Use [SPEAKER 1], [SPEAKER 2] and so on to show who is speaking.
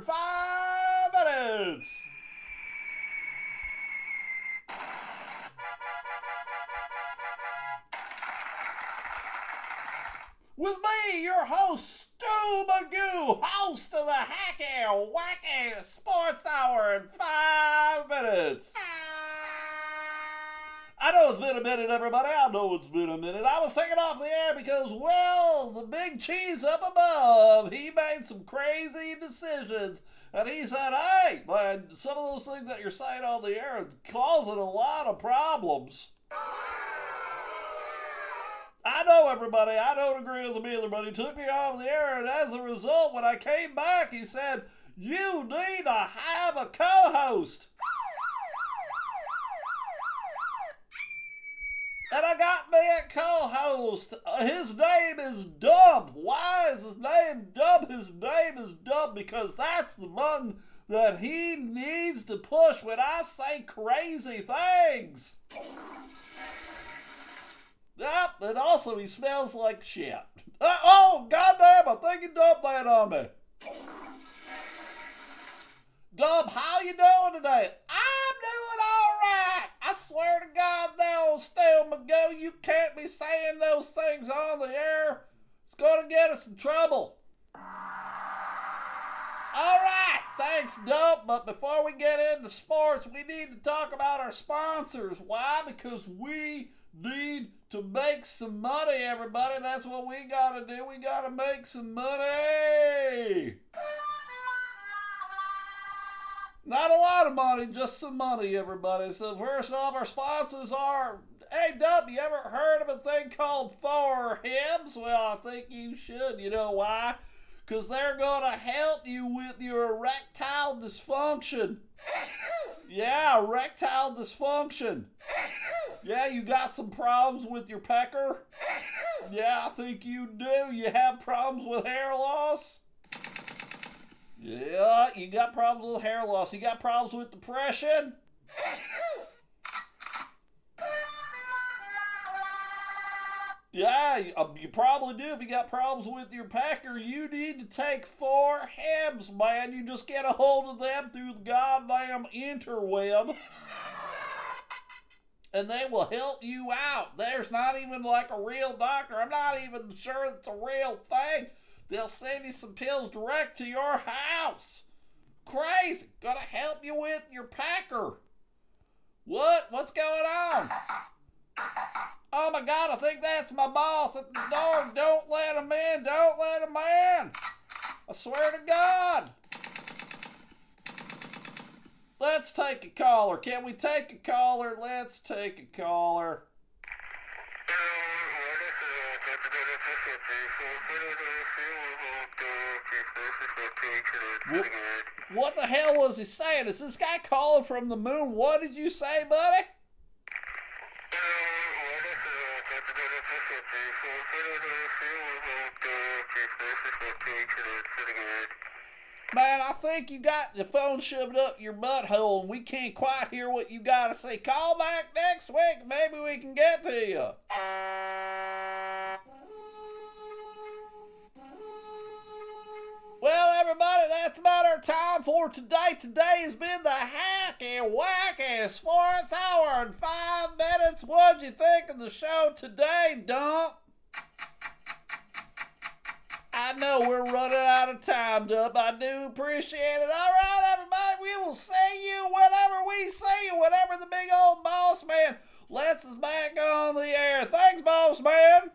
[SPEAKER 1] five minutes. With me, your host, Stu Magoo, host of the Hacky Whacky Sports Hour in five minutes. Know it's been a minute, everybody. I know it's been a minute. I was taken off the air because, well, the big cheese up above, he made some crazy decisions. And he said, hey, man, some of those things that you're saying on the air are causing a lot of problems. I know everybody. I don't agree with him either, but he took me off the air, and as a result, when I came back, he said, You need to have a co host. And I got me a co-host. His name is Dub. Why is his name Dub? His name is Dub because that's the button that he needs to push when I say crazy things. Yep, and also he smells like shit. Uh, oh, goddamn, I think he dumped that on me. Dub, how you doing today? I'm doing all right. I swear to God, they'll still go. You can't be saying those things on the air. It's gonna get us in trouble. All right, thanks, Dub. But before we get into sports, we need to talk about our sponsors. Why? Because we need to make some money, everybody. That's what we gotta do. We gotta make some money. Not a lot of money, just some money, everybody. So first off, our sponsors are Hey Dub, you ever heard of a thing called Four Hims? Well, I think you should. You know why? Because they're going to help you with your erectile dysfunction. Yeah, erectile dysfunction. Yeah, you got some problems with your pecker? Yeah, I think you do. You have problems with hair loss? Yeah, you got problems with hair loss. You got problems with depression? Yeah, you, uh, you probably do. If you got problems with your packer, you need to take four Hims, man. You just get a hold of them through the goddamn interweb. And they will help you out. There's not even like a real doctor. I'm not even sure it's a real thing. They'll send you some pills direct to your house. Crazy. Gonna help you with your packer. What? What's going on? Oh my god, I think that's my boss at the door. Don't let him in. Don't let him in. I swear to God. Let's take a caller. Can we take a caller? Let's take a caller. What, the hell was he saying? Is this guy calling from the moon? What did you say, buddy? Man, I think you got the phone shoved up your butthole and we can't quite hear what you got to say. Call back next week. Maybe we can get to you. Everybody, that's about our time for today. Today has been the Hacky Whacky Sports Hour in five minutes. What'd you think of the show today, Dump? I know we're running out of time, Dub. I do appreciate it. All right, everybody, we will see you whenever we see you, whenever the big old boss man lets us back on the air. Thanks, boss man.